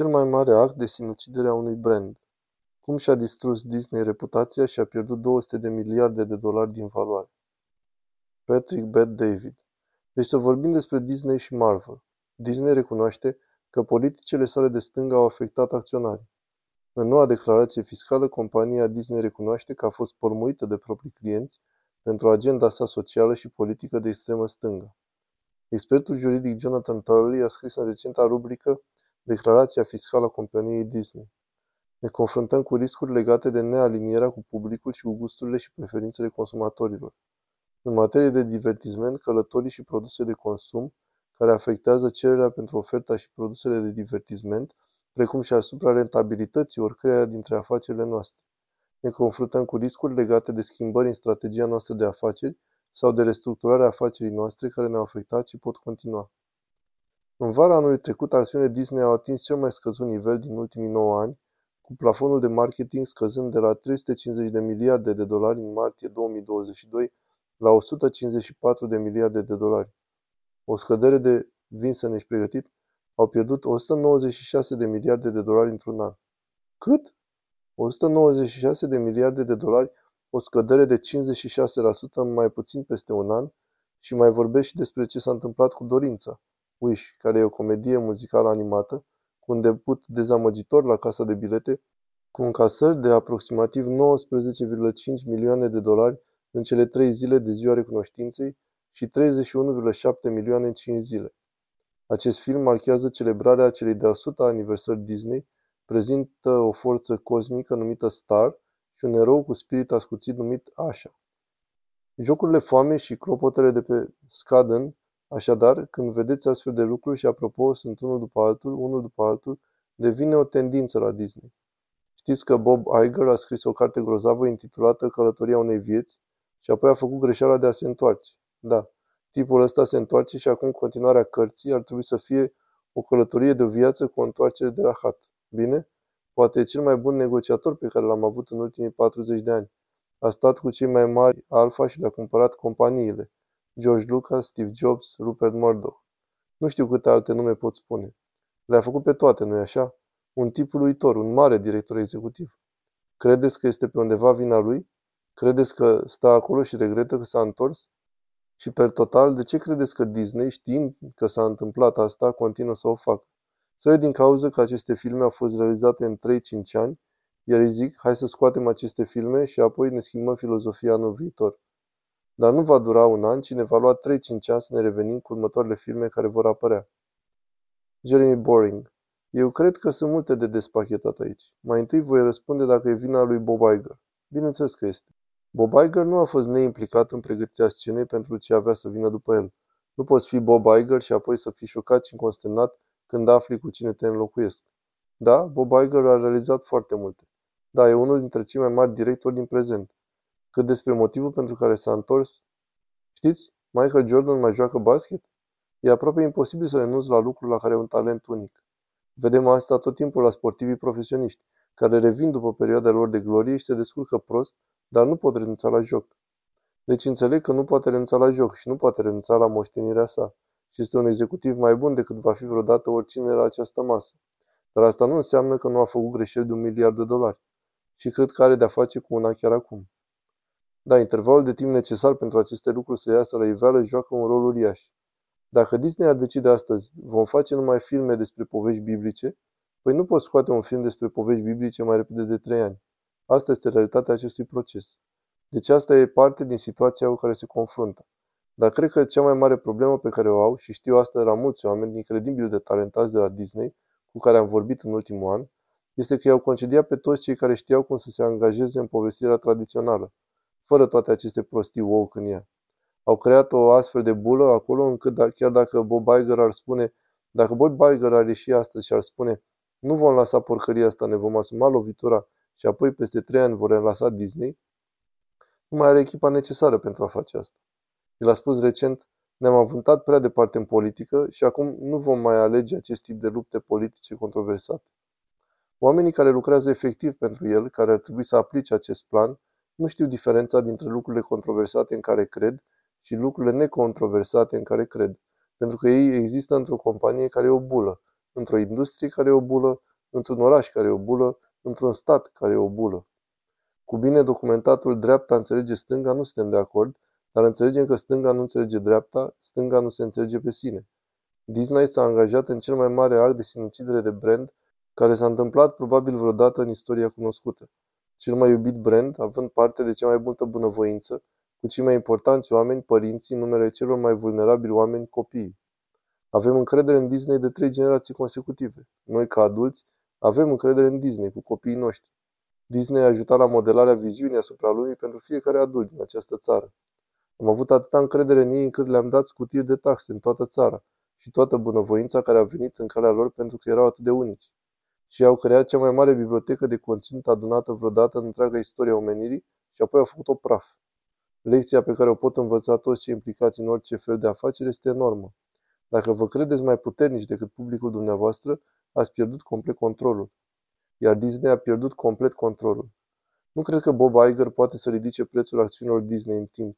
Cel mai mare act de sinucidere a unui brand. Cum și-a distrus Disney reputația și a pierdut 200 de miliarde de dolari din valoare. Patrick Bet David. Deci să vorbim despre Disney și Marvel. Disney recunoaște că politicile sale de stânga au afectat acționarii. În noua declarație fiscală, compania Disney recunoaște că a fost părmuită de proprii clienți pentru agenda sa socială și politică de extremă stângă. Expertul juridic Jonathan Turley a scris în recenta rubrică Declarația fiscală a companiei Disney. Ne confruntăm cu riscuri legate de nealinierea cu publicul și cu gusturile și preferințele consumatorilor. În materie de divertisment, călătorii și produse de consum, care afectează cererea pentru oferta și produsele de divertisment, precum și asupra rentabilității oricăreia dintre afacerile noastre. Ne confruntăm cu riscuri legate de schimbări în strategia noastră de afaceri sau de restructurarea afacerii noastre care ne-au afectat și pot continua. În vara anului trecut, acțiunile Disney au atins cel mai scăzut nivel din ultimii 9 ani, cu plafonul de marketing scăzând de la 350 de miliarde de dolari în martie 2022 la 154 de miliarde de dolari. O scădere de, vin să ne pregătit, au pierdut 196 de miliarde de dolari într-un an. Cât? 196 de miliarde de dolari, o scădere de 56% în mai puțin peste un an și mai vorbesc și despre ce s-a întâmplat cu Dorința, Wish, care e o comedie muzicală animată, cu un debut dezamăgitor la casa de bilete, cu încasări de aproximativ 19,5 milioane de dolari în cele trei zile de ziua recunoștinței și 31,7 milioane în 5 zile. Acest film marchează celebrarea celei de-a suta aniversări Disney, prezintă o forță cosmică numită Star și un erou cu spirit ascuțit numit Asha. Jocurile foame și clopotele de pe Skaden Așadar, când vedeți astfel de lucruri și apropo sunt unul după altul, unul după altul, devine o tendință la Disney. Știți că Bob Iger a scris o carte grozavă intitulată Călătoria unei vieți și apoi a făcut greșeala de a se întoarce. Da, tipul ăsta se întoarce și acum continuarea cărții ar trebui să fie o călătorie de o viață cu o întoarcere de rahat. Bine? Poate e cel mai bun negociator pe care l-am avut în ultimii 40 de ani. A stat cu cei mai mari alfa și le-a cumpărat companiile. George Lucas, Steve Jobs, Rupert Murdoch. Nu știu câte alte nume pot spune. Le-a făcut pe toate, nu-i așa? Un tip uluitor, un mare director executiv. Credeți că este pe undeva vina lui? Credeți că stă acolo și regretă că s-a întors? Și per total, de ce credeți că Disney, știind că s-a întâmplat asta, continuă să o facă? Să din cauza că aceste filme au fost realizate în 3-5 ani, iar îi zic, hai să scoatem aceste filme și apoi ne schimbăm filozofia anul viitor. Dar nu va dura un an, ci ne va lua 3-5 ani să ne revenim cu următoarele filme care vor apărea. Jeremy Boring Eu cred că sunt multe de despachetat aici. Mai întâi voi răspunde dacă e vina lui Bob Iger. Bineînțeles că este. Bob Iger nu a fost neimplicat în pregătirea scenei pentru ce avea să vină după el. Nu poți fi Bob Iger și apoi să fii șocat și consternat când afli cu cine te înlocuiesc. Da, Bob Iger a realizat foarte multe. Da, e unul dintre cei mai mari directori din prezent. Cât despre motivul pentru care s-a întors, știți, Michael Jordan mai joacă basket? E aproape imposibil să renunți la lucruri la care ai un talent unic. Vedem asta tot timpul la sportivii profesioniști, care revin după perioada lor de glorie și se descurcă prost, dar nu pot renunța la joc. Deci înțeleg că nu poate renunța la joc și nu poate renunța la moștenirea sa. Și este un executiv mai bun decât va fi vreodată oricine la această masă. Dar asta nu înseamnă că nu a făcut greșeli de un miliard de dolari. Și cred că are de-a face cu una chiar acum. Da, intervalul de timp necesar pentru aceste lucruri să iasă la iveală joacă un rol uriaș. Dacă Disney ar decide astăzi, vom face numai filme despre povești biblice, păi nu poți scoate un film despre povești biblice mai repede de trei ani. Asta este realitatea acestui proces. Deci asta e parte din situația cu care se confruntă. Dar cred că cea mai mare problemă pe care o au, și știu asta de la mulți oameni incredibil de talentați de la Disney, cu care am vorbit în ultimul an, este că i-au concediat pe toți cei care știau cum să se angajeze în povestirea tradițională, fără toate aceste prostii wow în ea. Au creat o astfel de bulă acolo încât da, chiar dacă Bob Iger ar spune, dacă Bob Iger ar ieși astăzi și ar spune, nu vom lăsa porcăria asta, ne vom asuma lovitura și apoi peste trei ani vor lăsa Disney, nu mai are echipa necesară pentru a face asta. El a spus recent, ne-am avântat prea departe în politică și acum nu vom mai alege acest tip de lupte politice controversate. Oamenii care lucrează efectiv pentru el, care ar trebui să aplice acest plan, nu știu diferența dintre lucrurile controversate în care cred și lucrurile necontroversate în care cred, pentru că ei există într-o companie care e o bulă, într-o industrie care e o bulă, într-un oraș care e o bulă, într-un stat care e o bulă. Cu bine documentatul dreapta înțelege stânga nu suntem de acord, dar înțelegem că stânga nu înțelege dreapta, stânga nu se înțelege pe sine. Disney s-a angajat în cel mai mare act de sinucidere de brand care s-a întâmplat probabil vreodată în istoria cunoscută. Cel mai iubit brand, având parte de cea mai multă bunăvoință, cu cei mai importanți oameni, părinții, numele celor mai vulnerabili oameni, copiii. Avem încredere în Disney de trei generații consecutive. Noi, ca adulți, avem încredere în Disney cu copiii noștri. Disney a ajutat la modelarea viziunii asupra lumii pentru fiecare adult din această țară. Am avut atâta încredere în ei încât le-am dat scutiri de taxe în toată țara și toată bunăvoința care a venit în calea lor pentru că erau atât de unici. Și au creat cea mai mare bibliotecă de conținut adunată vreodată în întreaga istorie a omenirii și apoi au făcut-o praf. Lecția pe care o pot învăța toți cei implicați în orice fel de afacere este enormă. Dacă vă credeți mai puternici decât publicul dumneavoastră, ați pierdut complet controlul. Iar Disney a pierdut complet controlul. Nu cred că Bob Iger poate să ridice prețul acțiunilor Disney în timp.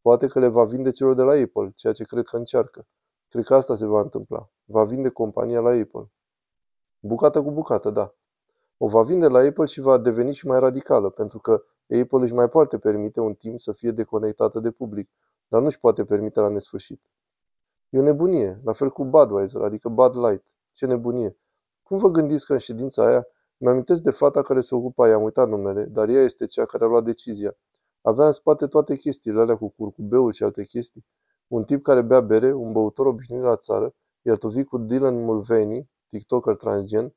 Poate că le va vinde celor de la Apple, ceea ce cred că încearcă. Cred că asta se va întâmpla. Va vinde compania la Apple. Bucată cu bucată, da. O va vinde la Apple și va deveni și mai radicală, pentru că Apple își mai poate permite un timp să fie deconectată de public, dar nu își poate permite la nesfârșit. E o nebunie, la fel cu Budweiser, adică Bud Light. Ce nebunie! Cum vă gândiți că în ședința aia îmi amintesc de fata care se ocupa, i-am uitat numele, dar ea este cea care a luat decizia. Avea în spate toate chestiile alea cu curcubeul și alte chestii. Un tip care bea bere, un băutor obișnuit la țară, iar tu vii cu Dylan Mulvaney, tiktoker transgen,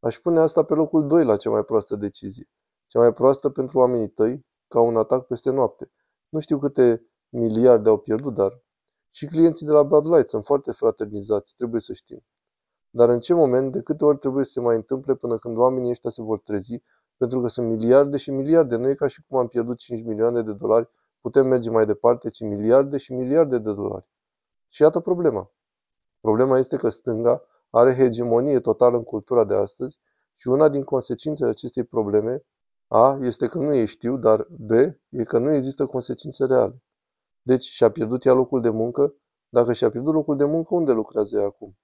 aș pune asta pe locul 2 la cea mai proastă decizie. Cea mai proastă pentru oamenii tăi, ca un atac peste noapte. Nu știu câte miliarde au pierdut, dar și clienții de la Bud Light sunt foarte fraternizați, trebuie să știm. Dar în ce moment, de câte ori trebuie să se mai întâmple până când oamenii ăștia se vor trezi, pentru că sunt miliarde și miliarde, nu e ca și cum am pierdut 5 milioane de dolari, putem merge mai departe, ci miliarde și miliarde de dolari. Și iată problema. Problema este că stânga are hegemonie totală în cultura de astăzi și una din consecințele acestei probleme A este că nu e știu, dar B e că nu există consecințe reale. Deci și-a pierdut ea locul de muncă? Dacă și-a pierdut locul de muncă, unde lucrează ea acum?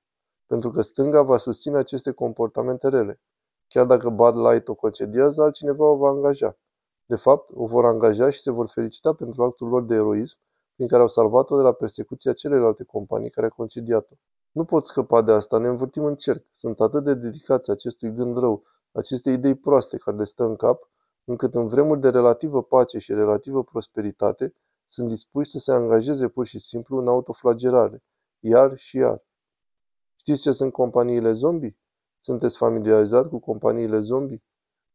Pentru că stânga va susține aceste comportamente rele. Chiar dacă Bud Light o concediază, altcineva o va angaja. De fapt, o vor angaja și se vor felicita pentru actul lor de eroism prin care au salvat-o de la persecuția celelalte companii care au concediat-o. Nu pot scăpa de asta, ne învârtim în cerc. Sunt atât de dedicați acestui gând rău, aceste idei proaste care le stă în cap, încât în vremuri de relativă pace și relativă prosperitate, sunt dispuși să se angajeze pur și simplu în autoflagelare, iar și iar. Știți ce sunt companiile zombie? Sunteți familiarizat cu companiile zombie?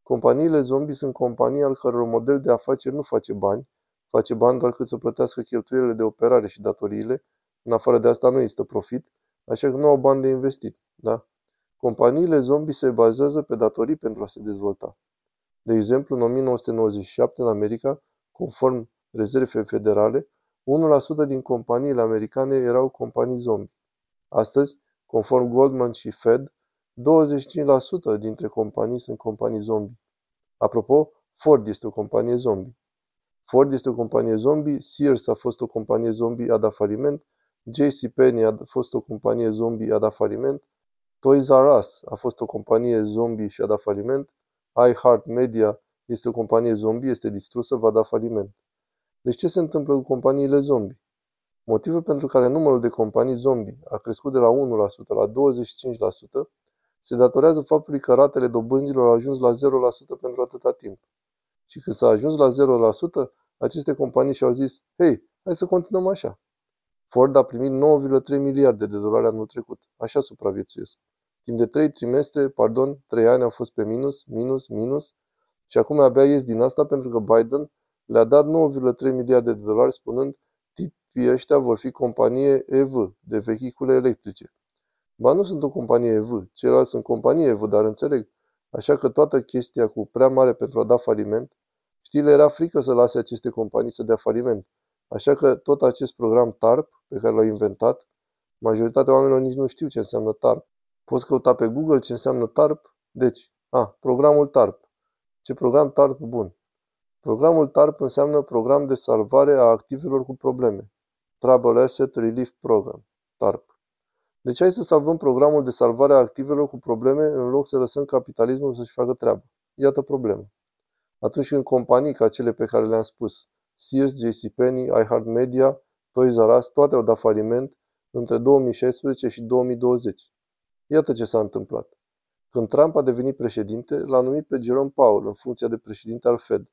Companiile zombie sunt companii al căror model de afaceri nu face bani, face bani doar cât să plătească cheltuielile de operare și datoriile, în afară de asta nu există profit, așa că nu au bani de investit, da? Companiile zombie se bazează pe datorii pentru a se dezvolta. De exemplu, în 1997, în America, conform rezerve federale, 1% din companiile americane erau companii zombie. Astăzi, conform Goldman și Fed, 25% dintre companii sunt companii zombie. Apropo, Ford este o companie zombie. Ford este o companie zombie, Sears a fost o companie zombie, a dat faliment, JCPenney a fost o companie zombie, a dat faliment, Toys R Us a fost o companie zombie și a dat faliment, iHeartMedia este o companie zombie, este distrusă, va da faliment. Deci ce se întâmplă cu companiile zombie? Motivul pentru care numărul de companii zombie a crescut de la 1% la 25% se datorează faptului că ratele dobânzilor au ajuns la 0% pentru atâta timp. Și când s-a ajuns la 0%, aceste companii și-au zis, hei, hai să continuăm așa. Ford a primit 9,3 miliarde de dolari anul trecut. Așa supraviețuiesc. Timp de 3 trimestre, pardon, 3 ani au fost pe minus, minus, minus și acum abia ies din asta pentru că Biden le-a dat 9,3 miliarde de dolari spunând tipii ăștia vor fi companie EV, de vehicule electrice. Ba nu sunt o companie EV, ceilalți sunt companie EV, dar înțeleg. Așa că toată chestia cu prea mare pentru a da faliment, știi, le era frică să lase aceste companii să dea faliment. Așa că tot acest program TARP pe care l-au inventat, majoritatea oamenilor nici nu știu ce înseamnă TARP. Poți căuta pe Google ce înseamnă TARP? Deci, a, programul TARP. Ce program TARP bun. Programul TARP înseamnă Program de Salvare a Activelor cu Probleme. Trouble Asset Relief Program. TARP. Deci hai să salvăm programul de salvare a activelor cu probleme în loc să lăsăm capitalismul să-și facă treaba. Iată problema. Atunci când companii ca cele pe care le-am spus, Sears, JCPenney, iHeartMedia, Toys R Us, toate au dat faliment între 2016 și 2020. Iată ce s-a întâmplat. Când Trump a devenit președinte, l-a numit pe Jerome Powell în funcția de președinte al Fed.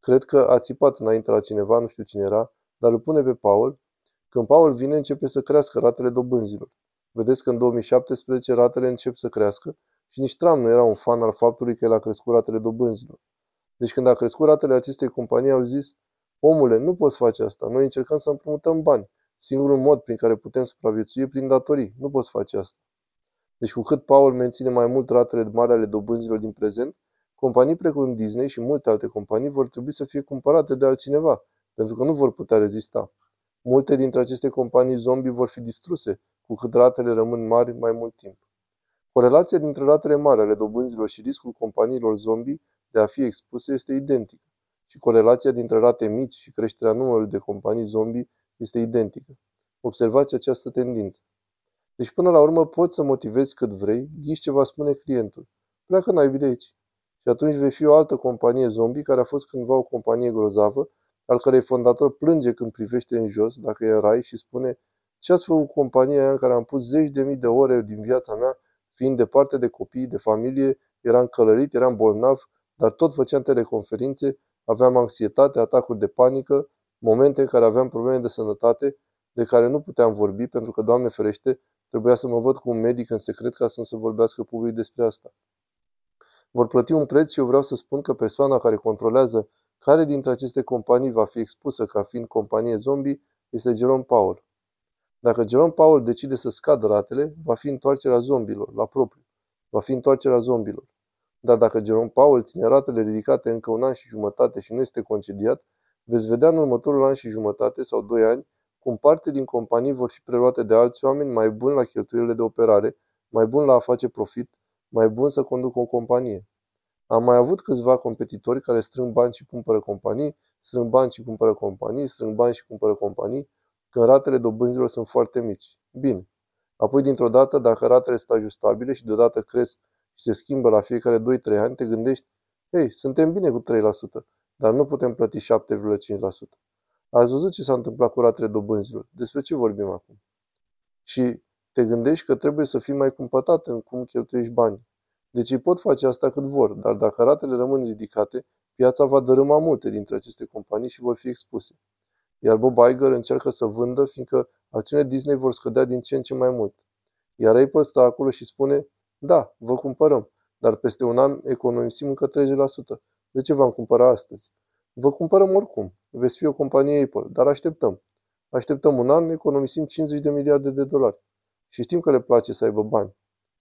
Cred că a țipat înainte la cineva, nu știu cine era, dar îl pune pe Powell. Când Powell vine, începe să crească ratele dobânzilor. Vedeți că în 2017 ratele încep să crească și nici Trump nu era un fan al faptului că el a crescut ratele dobânzilor. Deci când a crescut ratele acestei companii, au zis, omule, nu poți face asta, noi încercăm să împrumutăm bani. Singurul mod prin care putem supraviețui e prin datorii, nu poți face asta. Deci cu cât Paul menține mai mult ratele mari ale dobânzilor din prezent, companii precum Disney și multe alte companii vor trebui să fie cumpărate de altcineva, pentru că nu vor putea rezista. Multe dintre aceste companii zombie vor fi distruse, cu cât ratele rămân mari mai mult timp. Corelația dintre ratele mari ale dobânzilor și riscul companiilor zombie de a fi expuse este identică și corelația dintre rate mici și creșterea numărului de companii zombie este identică. Observați această tendință. Deci până la urmă poți să motivezi cât vrei, ghiși ce va spune clientul. Pleacă naibii de aici. Și atunci vei fi o altă companie zombie care a fost cândva o companie grozavă, al cărei fondator plânge când privește în jos, dacă e în rai, și spune ce ați făcut compania aia în care am pus zeci de mii de ore din viața mea, fiind departe de copii, de familie, eram călărit, eram bolnav, dar tot făceam teleconferințe, aveam anxietate, atacuri de panică, momente în care aveam probleme de sănătate, de care nu puteam vorbi pentru că, Doamne ferește, trebuia să mă văd cu un medic în secret ca să nu se vorbească public despre asta. Vor plăti un preț și eu vreau să spun că persoana care controlează care dintre aceste companii va fi expusă ca fiind companie zombie este Jerome Powell. Dacă Jerome Powell decide să scadă ratele, va fi întoarcerea zombilor, la propriu. Va fi întoarcerea zombilor. Dar dacă Jerome Powell ține ratele ridicate încă un an și jumătate și nu este concediat, veți vedea în următorul an și jumătate sau doi ani cum parte din companii vor fi preluate de alți oameni mai buni la cheltuielile de operare, mai buni la a face profit, mai buni să conducă o companie. Am mai avut câțiva competitori care strâng bani și cumpără companii, strâng bani și cumpără companii, strâng bani și cumpără companii, când ratele dobânzilor sunt foarte mici. Bine. Apoi, dintr-o dată, dacă ratele sunt ajustabile și deodată cresc și se schimbă la fiecare 2-3 ani, te gândești, hei, suntem bine cu 3%, dar nu putem plăti 7,5%. Ați văzut ce s-a întâmplat cu ratele dobânzilor. Despre ce vorbim acum? Și te gândești că trebuie să fii mai cumpătat în cum cheltuiești bani. Deci ei pot face asta cât vor, dar dacă ratele rămân ridicate, piața va dărâma multe dintre aceste companii și vor fi expuse. Iar Bob Iger încearcă să vândă, fiindcă acțiunile Disney vor scădea din ce în ce mai mult. Iar Apple stă acolo și spune, da, vă cumpărăm, dar peste un an economisim încă 30%. De ce v-am cumpărat astăzi? Vă cumpărăm oricum. Veți fi o companie Apple, dar așteptăm. Așteptăm un an, economisim 50 de miliarde de dolari. Și știm că le place să aibă bani.